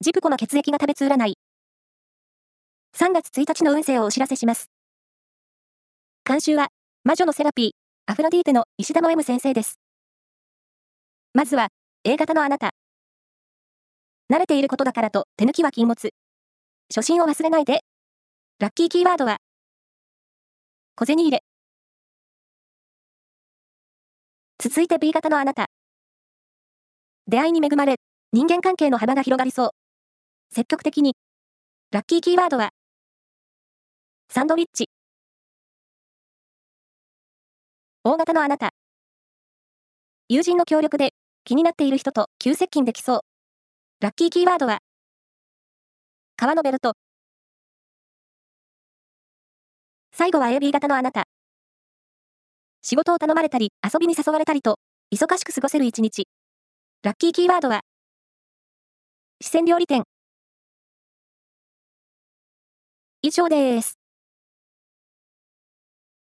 ジプコの血液が食べつ占い。3月1日の運勢をお知らせします。監修は、魔女のセラピー、アフロディーテの石田の M 先生です。まずは、A 型のあなた。慣れていることだからと手抜きは禁物。初心を忘れないで。ラッキーキーワードは、小銭入れ。続いて B 型のあなた。出会いに恵まれ、人間関係の幅が広がりそう。積極的に。ラッキーキーワードは、サンドウィッチ。大型のあなた。友人の協力で気になっている人と急接近できそう。ラッキーキーワードは、革のベルト。最後は AB 型のあなた。仕事を頼まれたり、遊びに誘われたりと、忙しく過ごせる一日。ラッキーキーワードは、四川料理店。以上です。